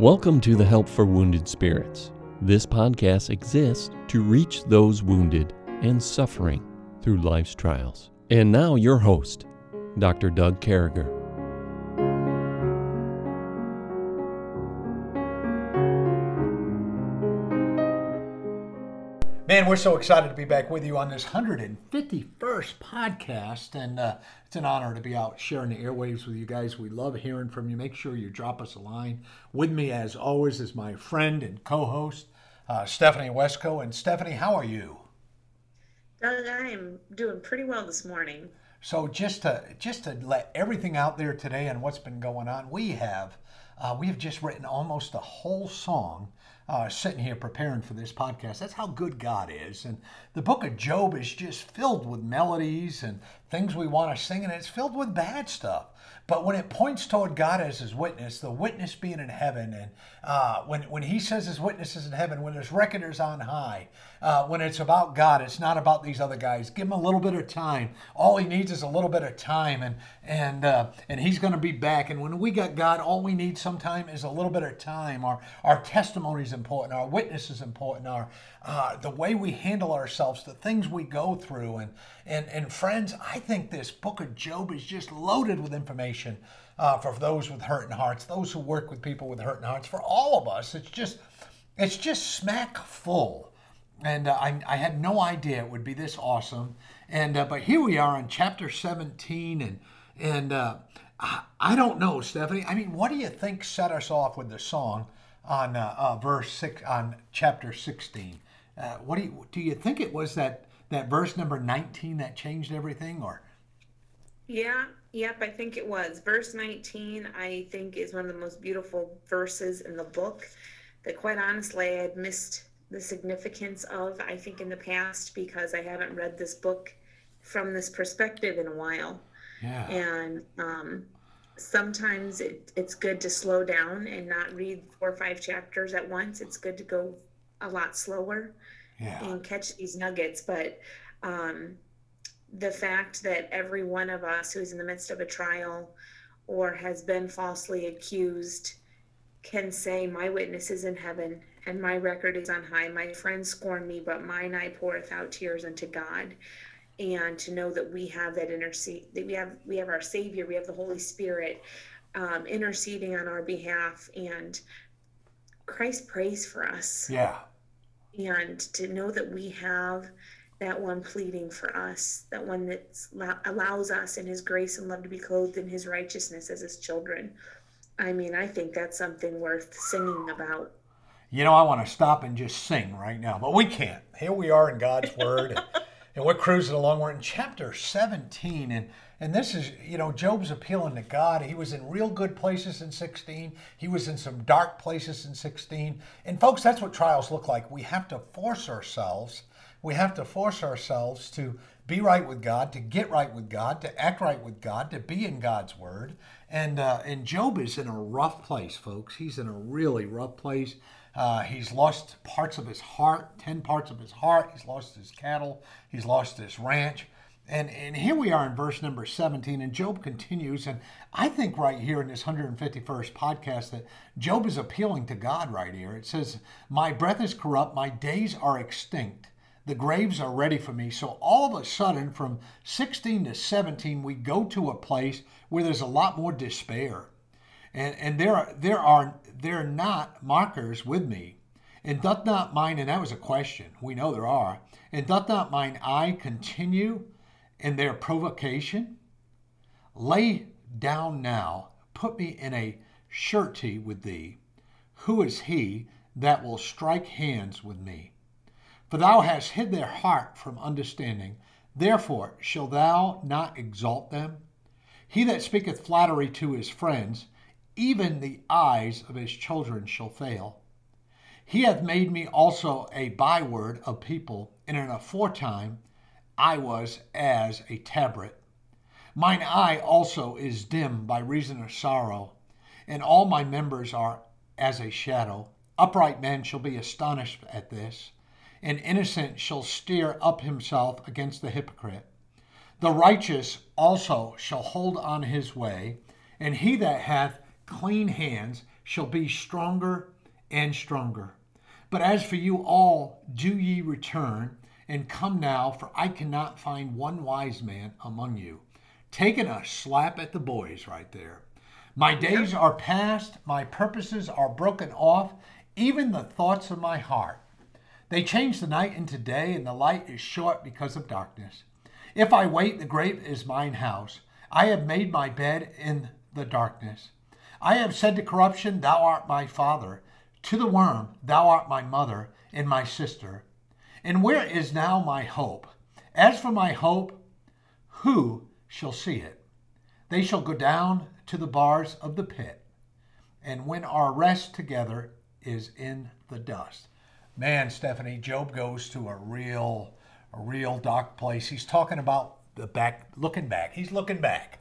Welcome to the Help for Wounded Spirits. This podcast exists to reach those wounded and suffering through life's trials. And now, your host, Dr. Doug Carriger. Man, we're so excited to be back with you on this 151st podcast. And uh, it's an honor to be out sharing the airwaves with you guys. We love hearing from you. Make sure you drop us a line. With me, as always, is my friend and co host, uh, Stephanie Wesco. And Stephanie, how are you? Doug, I am doing pretty well this morning. So just to just to let everything out there today and what's been going on, we have uh, we have just written almost a whole song uh, sitting here preparing for this podcast. That's how good God is. And the book of Job is just filled with melodies and things we want to sing, and it's filled with bad stuff. But when it points toward God as his witness, the witness being in heaven, and uh, when, when he says his witness is in heaven, when his reckoners on high, uh, when it's about God, it's not about these other guys. Give him a little bit of time. All he needs is a little bit of time, and and uh, and he's going to be back. And when we got God, all we need sometime is a little bit of time. Our our testimony is important. Our witness is important. Our uh, the way we handle ourselves, the things we go through, and and and friends, I think this book of Job is just loaded with information uh, for those with hurting hearts, those who work with people with hurting hearts, for all of us. It's just it's just smack full and uh, I, I, had no idea it would be this awesome. And uh, but here we are in chapter 17, and and uh, I, I, don't know, Stephanie. I mean, what do you think set us off with the song on uh, uh, verse six on chapter 16? Uh, what do you do? You think it was that that verse number 19 that changed everything, or? Yeah, yep, I think it was. Verse 19, I think, is one of the most beautiful verses in the book that, quite honestly, I had missed the significance of, I think, in the past because I haven't read this book from this perspective in a while. Yeah. And um, sometimes it, it's good to slow down and not read four or five chapters at once. It's good to go a lot slower yeah. and catch these nuggets. But um, the fact that every one of us who's in the midst of a trial or has been falsely accused can say, My witness is in heaven and my record is on high. My friends scorn me, but mine eye poureth out tears unto God. And to know that we have that intercede, that we have we have our Savior, we have the Holy Spirit um, interceding on our behalf, and Christ prays for us. Yeah. And to know that we have that one pleading for us, that one that allows us in His grace and love to be clothed in His righteousness as His children. I mean, I think that's something worth singing about you know, I want to stop and just sing right now, but we can't. Here we are in God's Word, and, we're cruising along. We're in chapter 17, and and this is, you know, Job's appealing to God. He was in real good places in 16. He was in some dark places in 16. And folks, that's what trials look like. We have to force ourselves. We have to force ourselves to be right with God, to get right with God, to act right with God, to be in God's Word. And uh, and Job is in a rough place, folks. He's in a really rough place. Uh, he's lost parts of his heart, 10 parts of his heart. He's lost his cattle. He's lost his ranch. And, and here we are in verse number 17, and Job continues. And I think right here in this 151st podcast that Job is appealing to God right here. It says, My breath is corrupt, my days are extinct, the graves are ready for me. So all of a sudden, from 16 to 17, we go to a place where there's a lot more despair and and there are there are there are not markers with me, and doth not mine and that was a question. We know there are, and doth not mine eye continue in their provocation? Lay down now, put me in a surety with thee. Who is he that will strike hands with me? For thou hast hid their heart from understanding. Therefore shalt thou not exalt them? He that speaketh flattery to his friends, even the eyes of his children shall fail. He hath made me also a byword of people, and in aforetime I was as a tabret. Mine eye also is dim by reason of sorrow, and all my members are as a shadow. Upright men shall be astonished at this, and innocent shall stir up himself against the hypocrite. The righteous also shall hold on his way, and he that hath clean hands shall be stronger and stronger. But as for you all, do ye return and come now, for I cannot find one wise man among you. Taking a uh, slap at the boys right there. My days are past, my purposes are broken off, even the thoughts of my heart. They change the night into day, and the light is short because of darkness. If I wait, the grave is mine house. I have made my bed in the darkness. I have said to corruption, Thou art my father. To the worm, Thou art my mother and my sister. And where is now my hope? As for my hope, who shall see it? They shall go down to the bars of the pit, and when our rest together is in the dust. Man, Stephanie, Job goes to a real, a real dark place. He's talking about the back, looking back. He's looking back.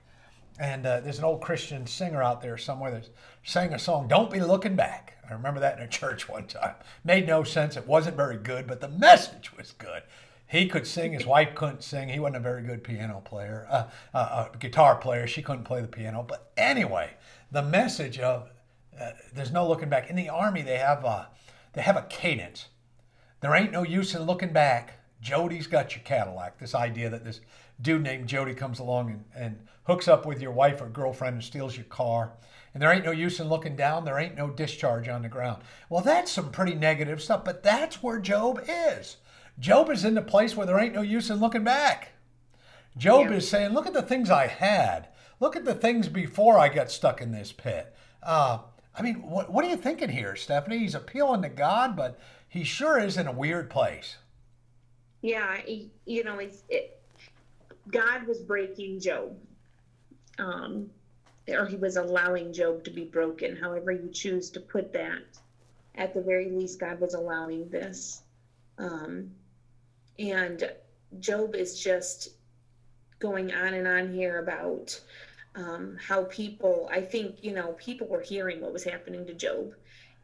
And uh, there's an old Christian singer out there somewhere that sang a song, Don't Be Looking Back. I remember that in a church one time. Made no sense. It wasn't very good, but the message was good. He could sing. His wife couldn't sing. He wasn't a very good piano player, uh, uh, a guitar player. She couldn't play the piano. But anyway, the message of uh, there's no looking back. In the army, they have a, they have a cadence. There ain't no use in looking back. Jody's got your Cadillac. This idea that this dude named Jody comes along and, and hooks up with your wife or girlfriend and steals your car. And there ain't no use in looking down. There ain't no discharge on the ground. Well, that's some pretty negative stuff, but that's where Job is. Job is in the place where there ain't no use in looking back. Job yeah. is saying, Look at the things I had. Look at the things before I got stuck in this pit. Uh, I mean, what, what are you thinking here, Stephanie? He's appealing to God, but he sure is in a weird place. Yeah, you know, it's, it, God was breaking Job. Um, or he was allowing Job to be broken, however you choose to put that. At the very least, God was allowing this. Um, and Job is just going on and on here about um, how people, I think, you know, people were hearing what was happening to Job.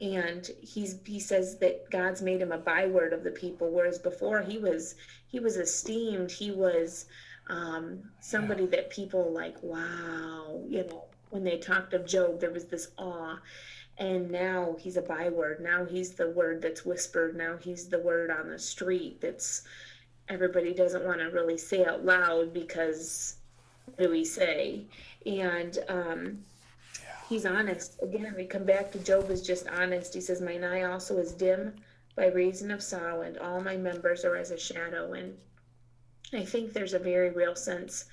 And he's he says that God's made him a byword of the people, whereas before he was he was esteemed, he was um, somebody that people like, wow, you know, when they talked of Job, there was this awe. And now he's a byword. Now he's the word that's whispered. Now he's the word on the street that's everybody doesn't want to really say out loud because what do we say? And um, yeah. He's honest. Again, we come back to Job is just honest. He says, Mine eye also is dim by reason of sorrow, and all my members are as a shadow. And I think there's a very real sense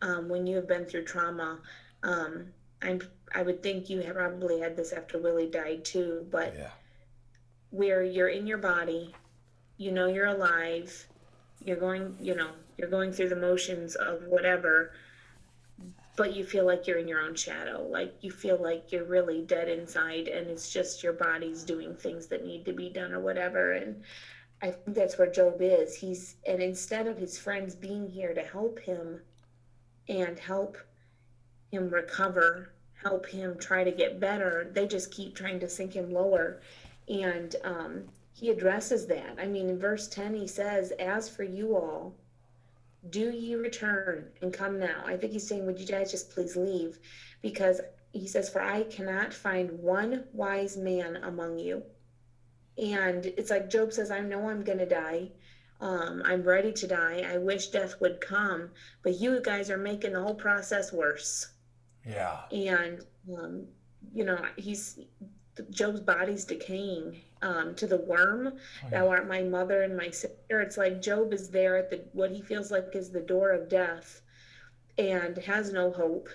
um, when you have been through trauma. Um, I'm I would think you have probably had this after Willie died too, but yeah. where you're in your body, you know you're alive, you're going, you know, you're going through the motions of whatever, but you feel like you're in your own shadow. Like you feel like you're really dead inside and it's just your body's doing things that need to be done or whatever. And I think that's where Job is. He's and instead of his friends being here to help him and help him recover, help him try to get better, they just keep trying to sink him lower. And um, he addresses that. I mean, in verse 10, he says, As for you all, do ye return and come now? I think he's saying, Would you guys just please leave? Because he says, For I cannot find one wise man among you and it's like Job says, I know I'm going to die. Um, I'm ready to die. I wish death would come, but you guys are making the whole process worse. Yeah. And, um, you know, he's Job's body's decaying um, to the worm. Oh, yeah. Thou art my mother and my sister. It's like Job is there at the what he feels like is the door of death, and has no hope,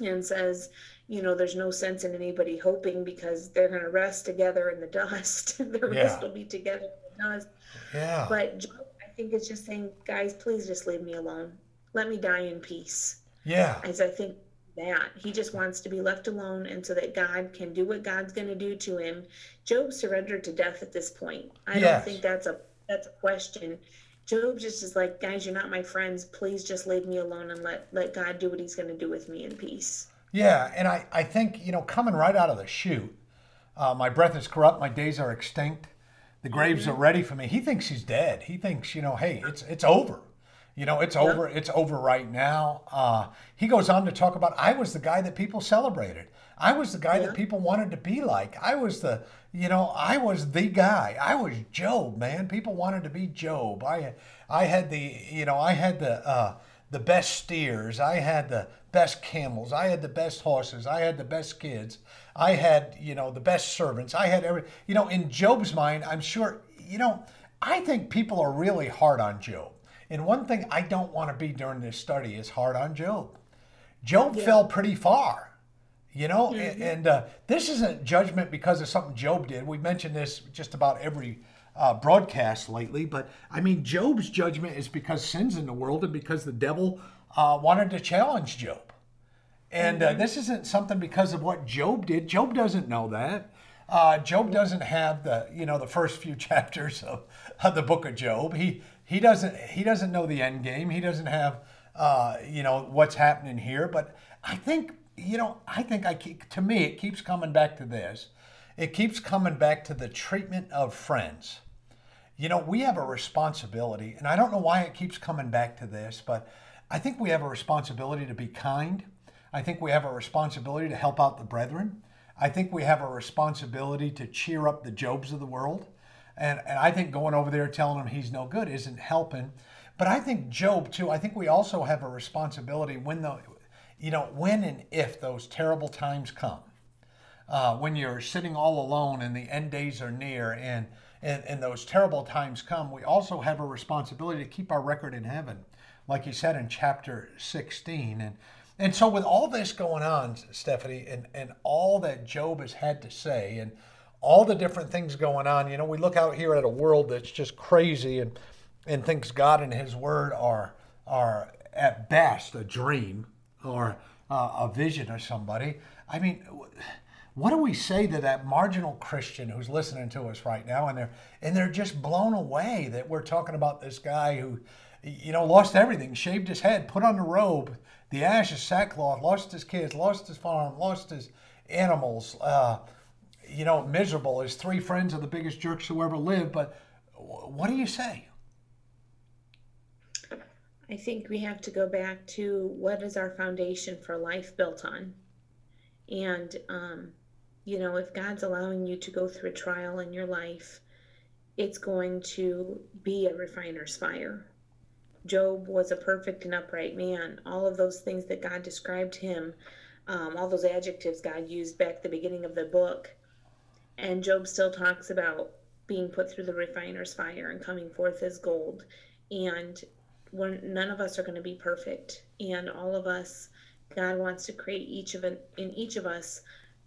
and says, you know, there's no sense in anybody hoping because they're going to rest together in the dust. the yeah. rest will be together in the dust. Yeah. But I think it's just saying, guys, please just leave me alone. Let me die in peace. Yeah. As I think that he just wants to be left alone and so that God can do what God's going to do to him. Job surrendered to death at this point. I yes. don't think that's a that's a question. Job just is like, guys, you're not my friends. Please just leave me alone and let let God do what he's going to do with me in peace. Yeah, and I, I think, you know, coming right out of the chute, uh, my breath is corrupt, my days are extinct, the graves are ready for me. He thinks he's dead. He thinks, you know, hey, it's it's over. You know, it's over. It's over right now. Uh, he goes on to talk about I was the guy that people celebrated. I was the guy yeah. that people wanted to be like. I was the, you know, I was the guy. I was Job, man. People wanted to be Job. I, I had the, you know, I had the, uh, the best steers. I had the best camels. I had the best horses. I had the best kids. I had, you know, the best servants. I had every, you know, in Job's mind, I'm sure, you know, I think people are really hard on Job. And one thing I don't want to be during this study is hard on Job. Job yeah. fell pretty far. You know, mm-hmm. and, and uh, this isn't judgment because of something Job did. We mentioned this just about every uh, broadcast lately, but I mean, Job's judgment is because sin's in the world and because the devil uh, wanted to challenge Job. And uh, mm-hmm. this isn't something because of what Job did. Job doesn't know that. Uh, Job doesn't have the you know the first few chapters of, of the book of Job. He he doesn't he doesn't know the end game. He doesn't have uh, you know what's happening here. But I think you know, I think I keep, to me, it keeps coming back to this. It keeps coming back to the treatment of friends. You know, we have a responsibility, and I don't know why it keeps coming back to this, but I think we have a responsibility to be kind. I think we have a responsibility to help out the brethren. I think we have a responsibility to cheer up the Jobs of the world. And, and I think going over there telling him he's no good isn't helping. But I think Job, too, I think we also have a responsibility when the, you know, when and if those terrible times come, uh, when you're sitting all alone and the end days are near and, and, and those terrible times come, we also have a responsibility to keep our record in heaven, like you said in chapter 16. And, and so, with all this going on, Stephanie, and, and all that Job has had to say, and all the different things going on, you know, we look out here at a world that's just crazy and, and thinks God and His Word are, are at best a dream or uh, a vision of somebody. I mean, what do we say to that marginal Christian who's listening to us right now, and they're and they're just blown away that we're talking about this guy who, you know, lost everything, shaved his head, put on the robe, the ashes, sackcloth, lost his kids, lost his farm, lost his animals. Uh, you know, miserable. His three friends are the biggest jerks who ever lived. But what do you say? I think we have to go back to what is our foundation for life built on. And, um, you know, if God's allowing you to go through a trial in your life, it's going to be a refiner's fire. Job was a perfect and upright man. All of those things that God described him, um, all those adjectives God used back the beginning of the book. And Job still talks about being put through the refiner's fire and coming forth as gold. And we're, none of us are going to be perfect. And all of us god wants to create each of an, in each of us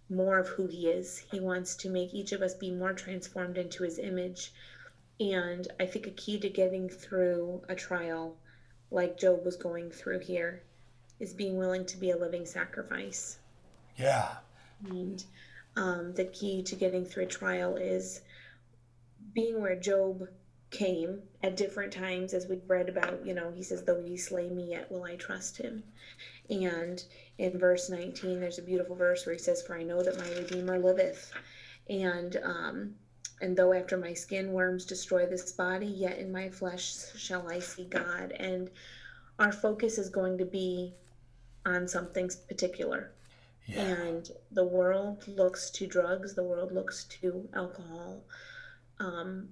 more of who he is. He wants to make each of us be more transformed into his image. And i think a key to getting through a trial like job was going through here is being willing to be a living sacrifice. Yeah. And um, the key to getting through a trial is being where job came at different times as we've read about you know he says though he slay me yet will i trust him. And in verse 19 there's a beautiful verse where he says for i know that my redeemer liveth. And um and though after my skin worms destroy this body yet in my flesh shall i see god. And our focus is going to be on something particular yeah. and the world looks to drugs the world looks to alcohol um,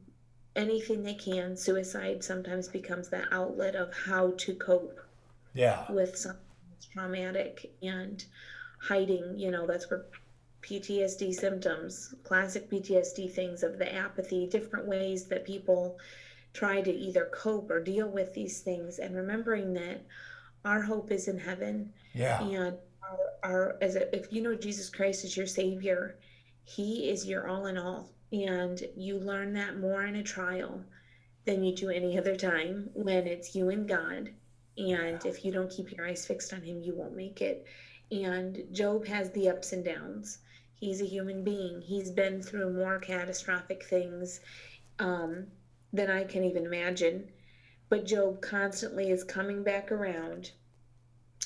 anything they can. Suicide sometimes becomes that outlet of how to cope yeah. with something that's traumatic and hiding, you know, that's where PTSD symptoms, classic PTSD things of the apathy, different ways that people try to either cope or deal with these things and remembering that our hope is in heaven. Yeah. And our, our as if you know Jesus Christ is your savior, he is your all in all and you learn that more in a trial than you do any other time when it's you and God. And if you don't keep your eyes fixed on Him, you won't make it. And Job has the ups and downs. He's a human being. He's been through more catastrophic things um, than I can even imagine. But Job constantly is coming back around,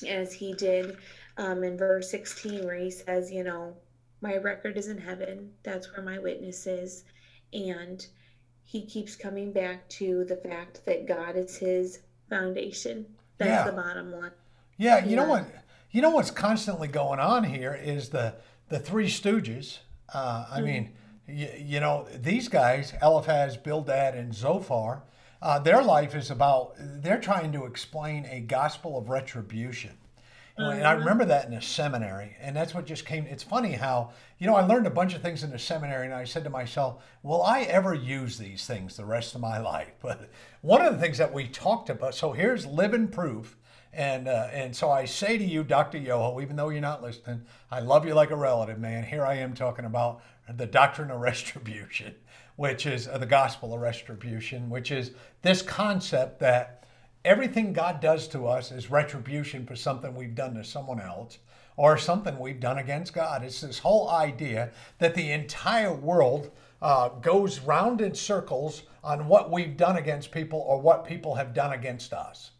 as he did um, in verse 16, where he says, You know, my record is in heaven. That's where my witness is. And he keeps coming back to the fact that God is his foundation. That's Yeah. the bottom line. Yeah, you know what? You know what's constantly going on here is the the Three Stooges. Uh, I mean, you, you know these guys, Eliphaz, Bildad, and Zophar. Uh, their life is about they're trying to explain a gospel of retribution. And I remember that in a seminary, and that's what just came. It's funny how you know I learned a bunch of things in the seminary, and I said to myself, "Will I ever use these things the rest of my life?" But one of the things that we talked about. So here's living proof, and uh, and so I say to you, Doctor Yoho, even though you're not listening, I love you like a relative, man. Here I am talking about the doctrine of retribution, which is uh, the gospel of retribution, which is this concept that everything God does to us is retribution for something we've done to someone else or something we've done against God. It's this whole idea that the entire world uh, goes round in circles on what we've done against people or what people have done against us.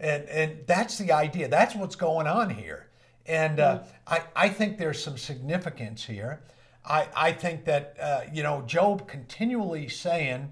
And, and that's the idea. That's what's going on here. And uh, I, I think there's some significance here. I, I think that, uh, you know, Job continually saying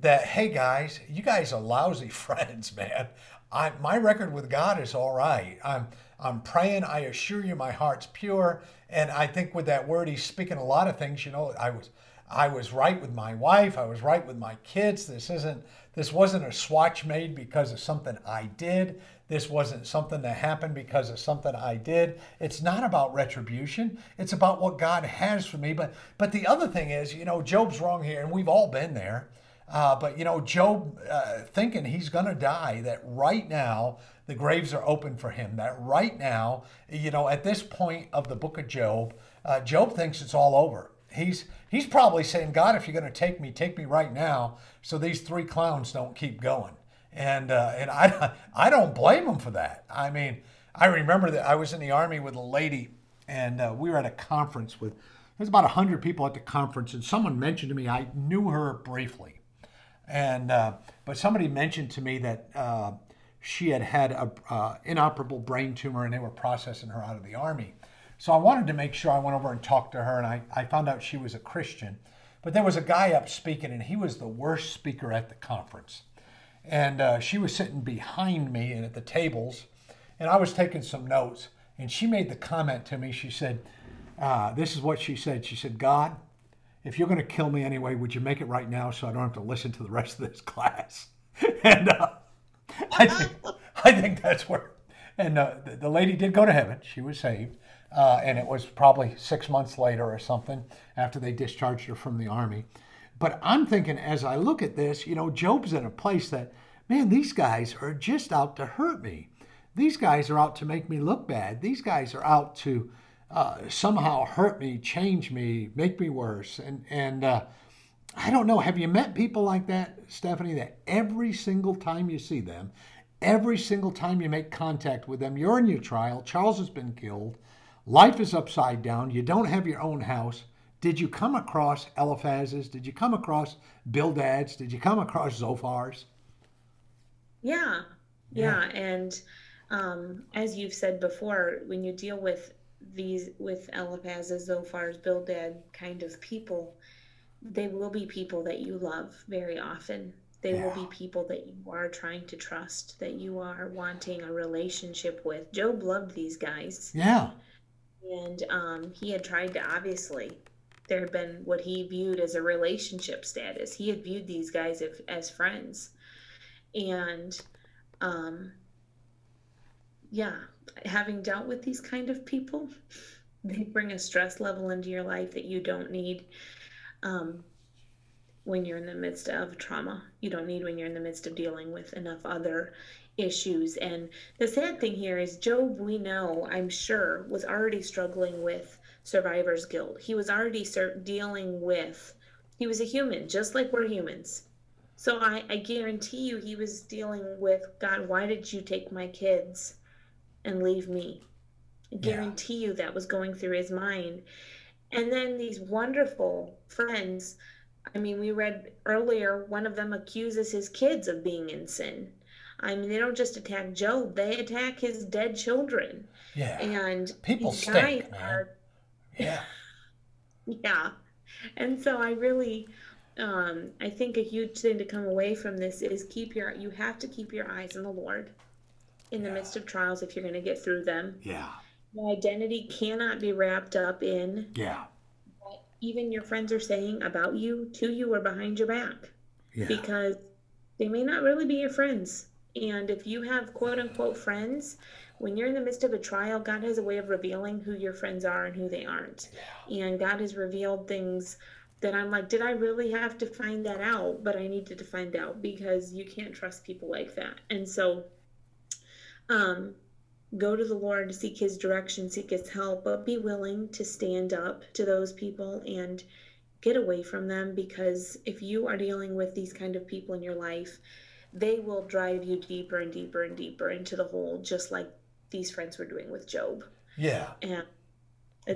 that, hey guys, you guys are lousy friends, man. I, my record with God is all right. I'm, I'm praying. I assure you, my heart's pure. And I think with that word, he's speaking a lot of things. You know, I was, I was right with my wife. I was right with my kids. This isn't, this wasn't a swatch made because of something I did. This wasn't something that happened because of something I did. It's not about retribution. It's about what God has for me. But, but the other thing is, you know, Job's wrong here, and we've all been there. Uh, but you know, Job uh, thinking he's going to die, that right now the graves are open for him. That right now, you know, at this point of the book of Job, uh, Job thinks it's all over. He's he's probably saying, God, if you're going to take me, take me right now, so these three clowns don't keep going. And uh, and I I don't blame him for that. I mean, I remember that I was in the army with a lady, and uh, we were at a conference with. There's about hundred people at the conference, and someone mentioned to me I knew her briefly. And uh, but somebody mentioned to me that uh, she had had a uh, inoperable brain tumor, and they were processing her out of the army. So I wanted to make sure I went over and talked to her, and I, I found out she was a Christian. But there was a guy up speaking, and he was the worst speaker at the conference. And uh, she was sitting behind me and at the tables, and I was taking some notes. And she made the comment to me. She said, uh, "This is what she said." She said, "God, if you're going to kill me anyway, would you make it right now so I don't have to listen to the rest of this class? and uh, I, think, I think that's where. And uh, the, the lady did go to heaven. She was saved. Uh, and it was probably six months later or something after they discharged her from the army. But I'm thinking as I look at this, you know, Job's in a place that, man, these guys are just out to hurt me. These guys are out to make me look bad. These guys are out to uh, somehow hurt me, change me, make me worse. And and uh, I don't know. Have you met people like that, Stephanie? That every single time you see them, every single time you make contact with them, you're in your trial. Charles has been killed. Life is upside down. You don't have your own house. Did you come across Eliphazes? Did you come across Bildads? Did you come across Zophars? Yeah, yeah, and um, as you've said before, when you deal with these with Eliphazes, Zophars, Bildad kind of people, they will be people that you love very often. They will be people that you are trying to trust, that you are wanting a relationship with. Job loved these guys, Yeah. and um, he had tried to obviously. There had been what he viewed as a relationship status. He had viewed these guys as, as friends, and um, yeah, having dealt with these kind of people, they bring a stress level into your life that you don't need um, when you're in the midst of trauma. You don't need when you're in the midst of dealing with enough other issues. And the sad thing here is, Job, we know, I'm sure, was already struggling with survivor's guilt. He was already dealing with, he was a human, just like we're humans. So I, I guarantee you he was dealing with God, why did you take my kids and leave me? I Yeah. guarantee you that was going through his mind. And then these wonderful friends, I mean, we read earlier, one of them accuses his kids of being in sin. I mean, they don't just attack Job, they attack his dead children. Yeah. And People stink, man. are Yeah. yeah. And so I really um, I think a huge thing to come away from this is keep your you have to keep your eyes on the Lord in the midst of trials if you're going to get through them. Yeah. Your identity cannot be wrapped up in Yeah. what even your friends are saying about you, to you, or behind your back, Yeah. because they may not really be your friends. And if you have quote unquote friends, when you're in the midst of a trial, God has a way of revealing who your friends are and who they aren't. Yeah. And God has revealed things that I'm like, did I really have to find that out? But I needed to find out because you can't trust people like that. And so, um, go to the Lord, to seek His direction, seek His help, but be willing to stand up to those people and get away from them because if you are dealing with these kind of people in your life, they will drive you deeper and deeper and deeper into the hole, just like these friends were doing with Job. Yeah. And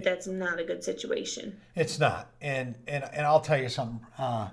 that's not a good situation. It's not, and and and I'll tell you something. Uh,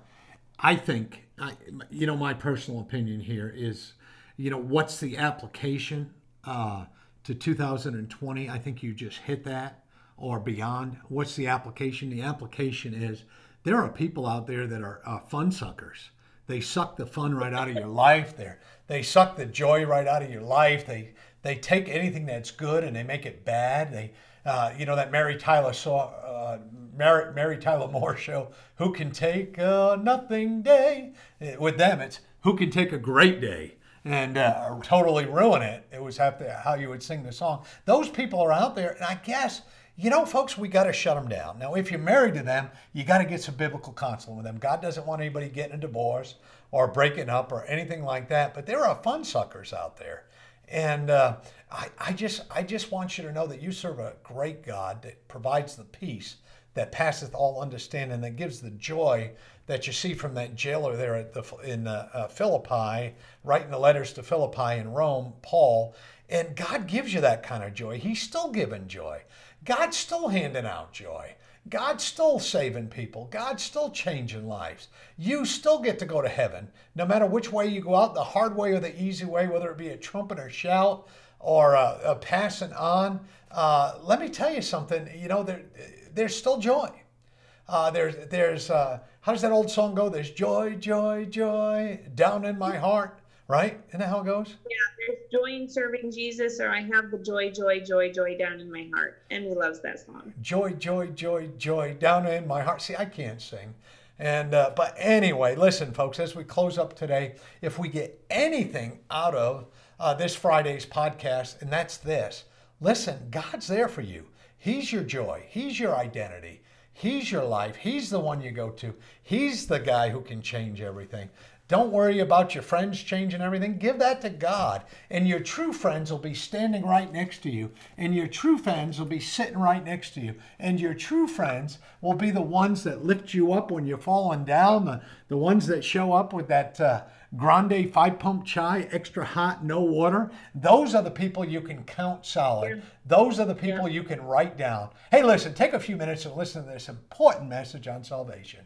I think, I, you know, my personal opinion here is, you know, what's the application uh, to 2020? I think you just hit that or beyond. What's the application? The application is there are people out there that are uh, fun suckers. They suck the fun right out of your life. They they suck the joy right out of your life. They they take anything that's good and they make it bad. They uh, you know that Mary Tyler saw uh, Mary, Mary Tyler Moore show. Who can take a nothing day? Uh, With them, it's who can take a great day and uh, totally ruin it. It was how you would sing the song. Those people are out there, and I guess you know, folks, we got to shut them down. Now, if you're married to them, you got to get some biblical counseling with them. God doesn't want anybody getting a divorce or breaking up or anything like that. But there are fun suckers out there. And uh, I, I just I just want you to know that you serve a great God that provides the peace that passeth all understanding, that gives the joy that you see from that jailer there at the in uh, uh, Philippi, writing the letters to Philippi in Rome, Paul. And God gives you that kind of joy. He's still giving joy. God's still handing out joy. God's still saving people. God's still changing lives. You still get to go to heaven, no matter which way you go out, the hard way or the easy way, whether it be a trumpet or shout or a, a passing on. Uh, let me tell you something. You know, there, there's still joy. Uh, there's, there's, uh, how does that old song go? There's joy, joy, joy down in my heart, right? Isn't that how it goes? Yeah, there's joy in serving Jesus, or I have the joy, joy, joy, joy down in my heart. And Emmy loves that song. Joy, joy, joy, joy down in my heart. See, I can't sing. And uh, but anyway, listen, folks, as we close up today, if we get anything out of uh, this Friday's podcast, and that's this: listen, God's there for you. He's your joy. He's your identity. He's your life. He's the one you go to. He's the guy who can change everything. Don't worry about your friends changing everything. Give that to God. And your true friends will be standing right next to you. And your true friends will be sitting right next to you. And your true friends will be the ones that lift you up when you're falling down, the, the ones that show up with that uh, grande five pump chai, extra hot, no water. Those are the people you can count solid. Those are the people you can write down. Hey, listen, take a few minutes and listen to this important message on salvation.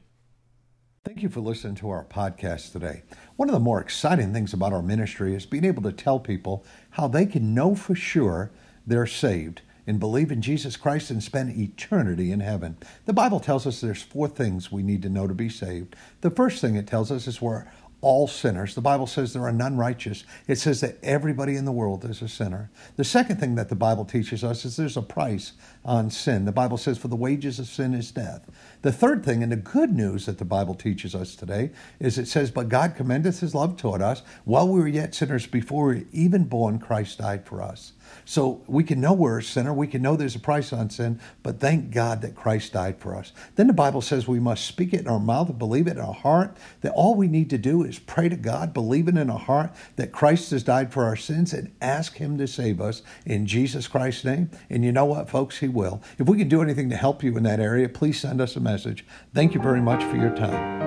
Thank you for listening to our podcast today. One of the more exciting things about our ministry is being able to tell people how they can know for sure they're saved and believe in Jesus Christ and spend eternity in heaven. The Bible tells us there's four things we need to know to be saved. The first thing it tells us is we're all sinners. The Bible says there are none righteous. It says that everybody in the world is a sinner. The second thing that the Bible teaches us is there's a price on sin. The Bible says, for the wages of sin is death. The third thing, and the good news that the Bible teaches us today, is it says, But God commendeth his love toward us. While we were yet sinners, before we were even born, Christ died for us. So we can know we're a sinner. We can know there's a price on sin, but thank God that Christ died for us. Then the Bible says we must speak it in our mouth and believe it in our heart, that all we need to do is pray to God, believe it in our heart that Christ has died for our sins, and ask Him to save us in Jesus Christ's name. And you know what, folks? He will. If we can do anything to help you in that area, please send us a message. Thank you very much for your time.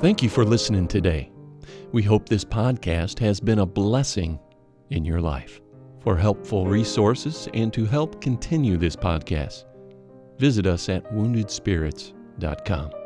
Thank you for listening today. We hope this podcast has been a blessing in your life. For helpful resources and to help continue this podcast, visit us at woundedspirits.com.